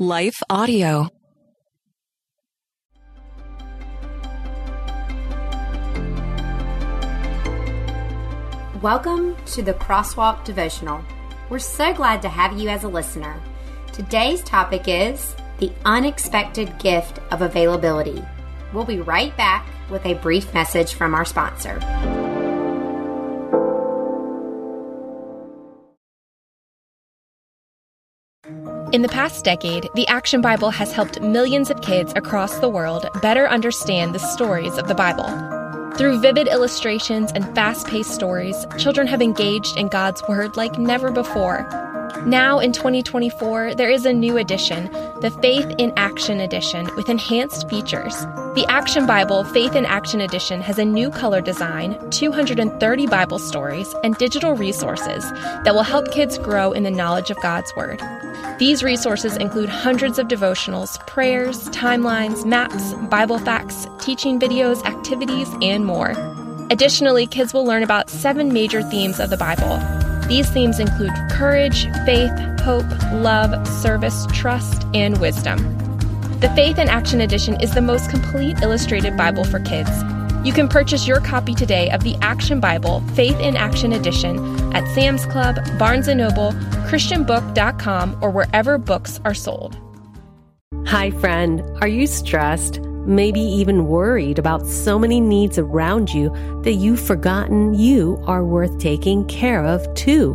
Life Audio. Welcome to the Crosswalk Devotional. We're so glad to have you as a listener. Today's topic is the unexpected gift of availability. We'll be right back with a brief message from our sponsor. In the past decade, the Action Bible has helped millions of kids across the world better understand the stories of the Bible. Through vivid illustrations and fast paced stories, children have engaged in God's Word like never before. Now in 2024, there is a new edition, the Faith in Action Edition, with enhanced features. The Action Bible Faith in Action Edition has a new color design, 230 Bible stories, and digital resources that will help kids grow in the knowledge of God's Word. These resources include hundreds of devotionals, prayers, timelines, maps, Bible facts, teaching videos, activities, and more. Additionally, kids will learn about seven major themes of the Bible. These themes include courage, faith, hope, love, service, trust, and wisdom. The Faith in Action Edition is the most complete illustrated Bible for kids. You can purchase your copy today of the Action Bible Faith in Action Edition at Sam's Club, Barnes & Noble, christianbook.com, or wherever books are sold. Hi, friend. Are you stressed? Maybe even worried about so many needs around you that you've forgotten you are worth taking care of too.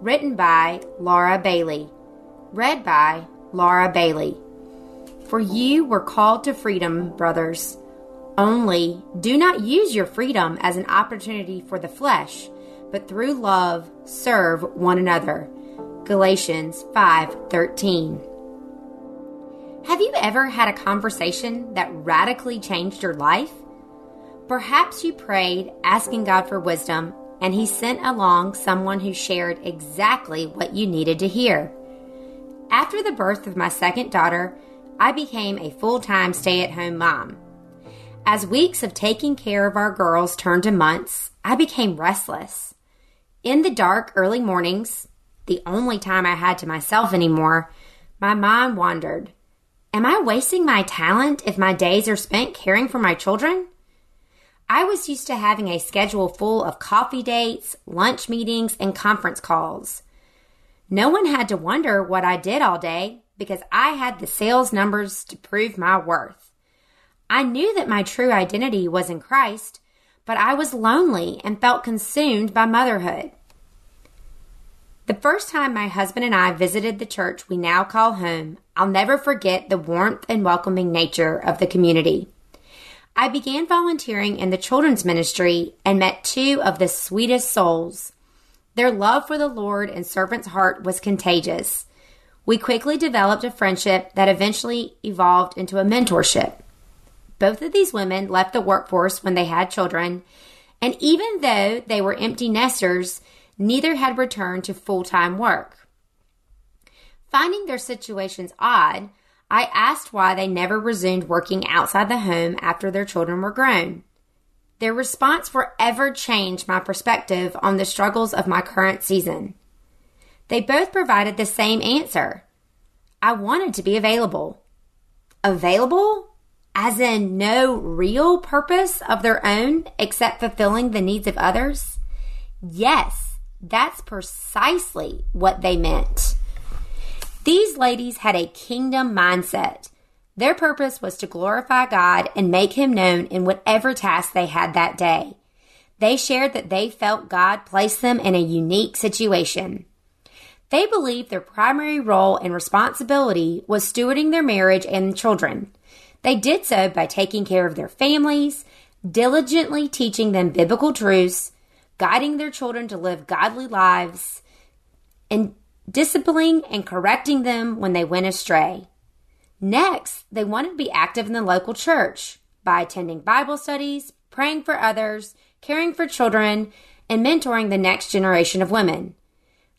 written by Laura Bailey, read by Laura Bailey. For you were called to freedom, brothers. Only do not use your freedom as an opportunity for the flesh, but through love serve one another. Galatians 5:13. Have you ever had a conversation that radically changed your life? Perhaps you prayed asking God for wisdom, and He sent along someone who shared exactly what you needed to hear. After the birth of my second daughter, I became a full time stay at home mom. As weeks of taking care of our girls turned to months, I became restless. In the dark early mornings, the only time I had to myself anymore, my mind wandered. Am I wasting my talent if my days are spent caring for my children? I was used to having a schedule full of coffee dates, lunch meetings, and conference calls. No one had to wonder what I did all day because I had the sales numbers to prove my worth. I knew that my true identity was in Christ, but I was lonely and felt consumed by motherhood. The first time my husband and I visited the church we now call home, I'll never forget the warmth and welcoming nature of the community. I began volunteering in the children's ministry and met two of the sweetest souls. Their love for the Lord and servant's heart was contagious. We quickly developed a friendship that eventually evolved into a mentorship. Both of these women left the workforce when they had children, and even though they were empty nesters, neither had returned to full time work. Finding their situations odd, I asked why they never resumed working outside the home after their children were grown. Their response forever changed my perspective on the struggles of my current season. They both provided the same answer. I wanted to be available. Available? As in no real purpose of their own except fulfilling the needs of others? Yes, that's precisely what they meant. These ladies had a kingdom mindset. Their purpose was to glorify God and make Him known in whatever task they had that day. They shared that they felt God placed them in a unique situation. They believed their primary role and responsibility was stewarding their marriage and children. They did so by taking care of their families, diligently teaching them biblical truths, guiding their children to live godly lives, and disciplining and correcting them when they went astray. Next, they wanted to be active in the local church by attending Bible studies, praying for others, caring for children, and mentoring the next generation of women.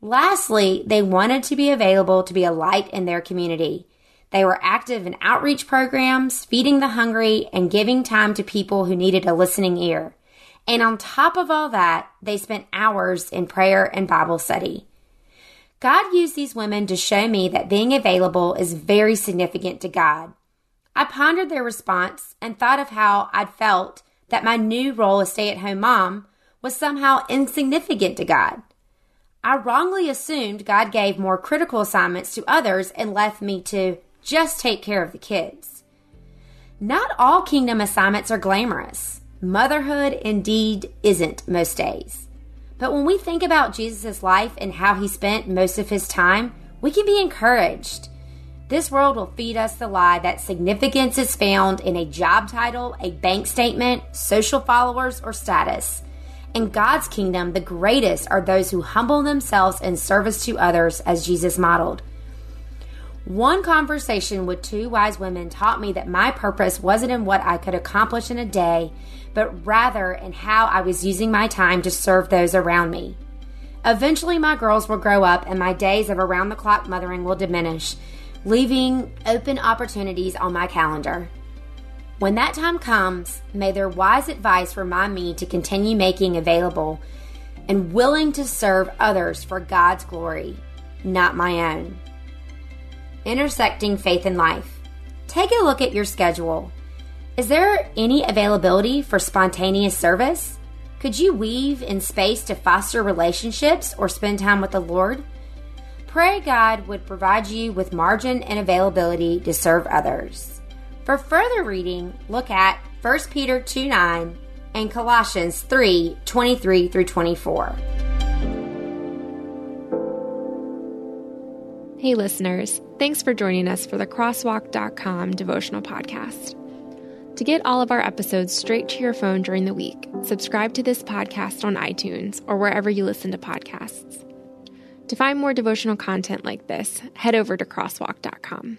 Lastly, they wanted to be available to be a light in their community. They were active in outreach programs, feeding the hungry, and giving time to people who needed a listening ear. And on top of all that, they spent hours in prayer and Bible study. God used these women to show me that being available is very significant to God. I pondered their response and thought of how I'd felt that my new role as stay at home mom was somehow insignificant to God. I wrongly assumed God gave more critical assignments to others and left me to just take care of the kids. Not all kingdom assignments are glamorous. Motherhood indeed isn't most days. But when we think about Jesus' life and how he spent most of his time, we can be encouraged. This world will feed us the lie that significance is found in a job title, a bank statement, social followers, or status. In God's kingdom, the greatest are those who humble themselves in service to others as Jesus modeled. One conversation with two wise women taught me that my purpose wasn't in what I could accomplish in a day, but rather in how I was using my time to serve those around me. Eventually, my girls will grow up and my days of around the clock mothering will diminish, leaving open opportunities on my calendar. When that time comes, may their wise advice remind me to continue making available and willing to serve others for God's glory, not my own intersecting faith and life. Take a look at your schedule. Is there any availability for spontaneous service? Could you weave in space to foster relationships or spend time with the Lord? Pray God would provide you with margin and availability to serve others. For further reading, look at 1 Peter 2 9 and Colossians 3 23 through 24. Hey, listeners, thanks for joining us for the Crosswalk.com devotional podcast. To get all of our episodes straight to your phone during the week, subscribe to this podcast on iTunes or wherever you listen to podcasts. To find more devotional content like this, head over to Crosswalk.com.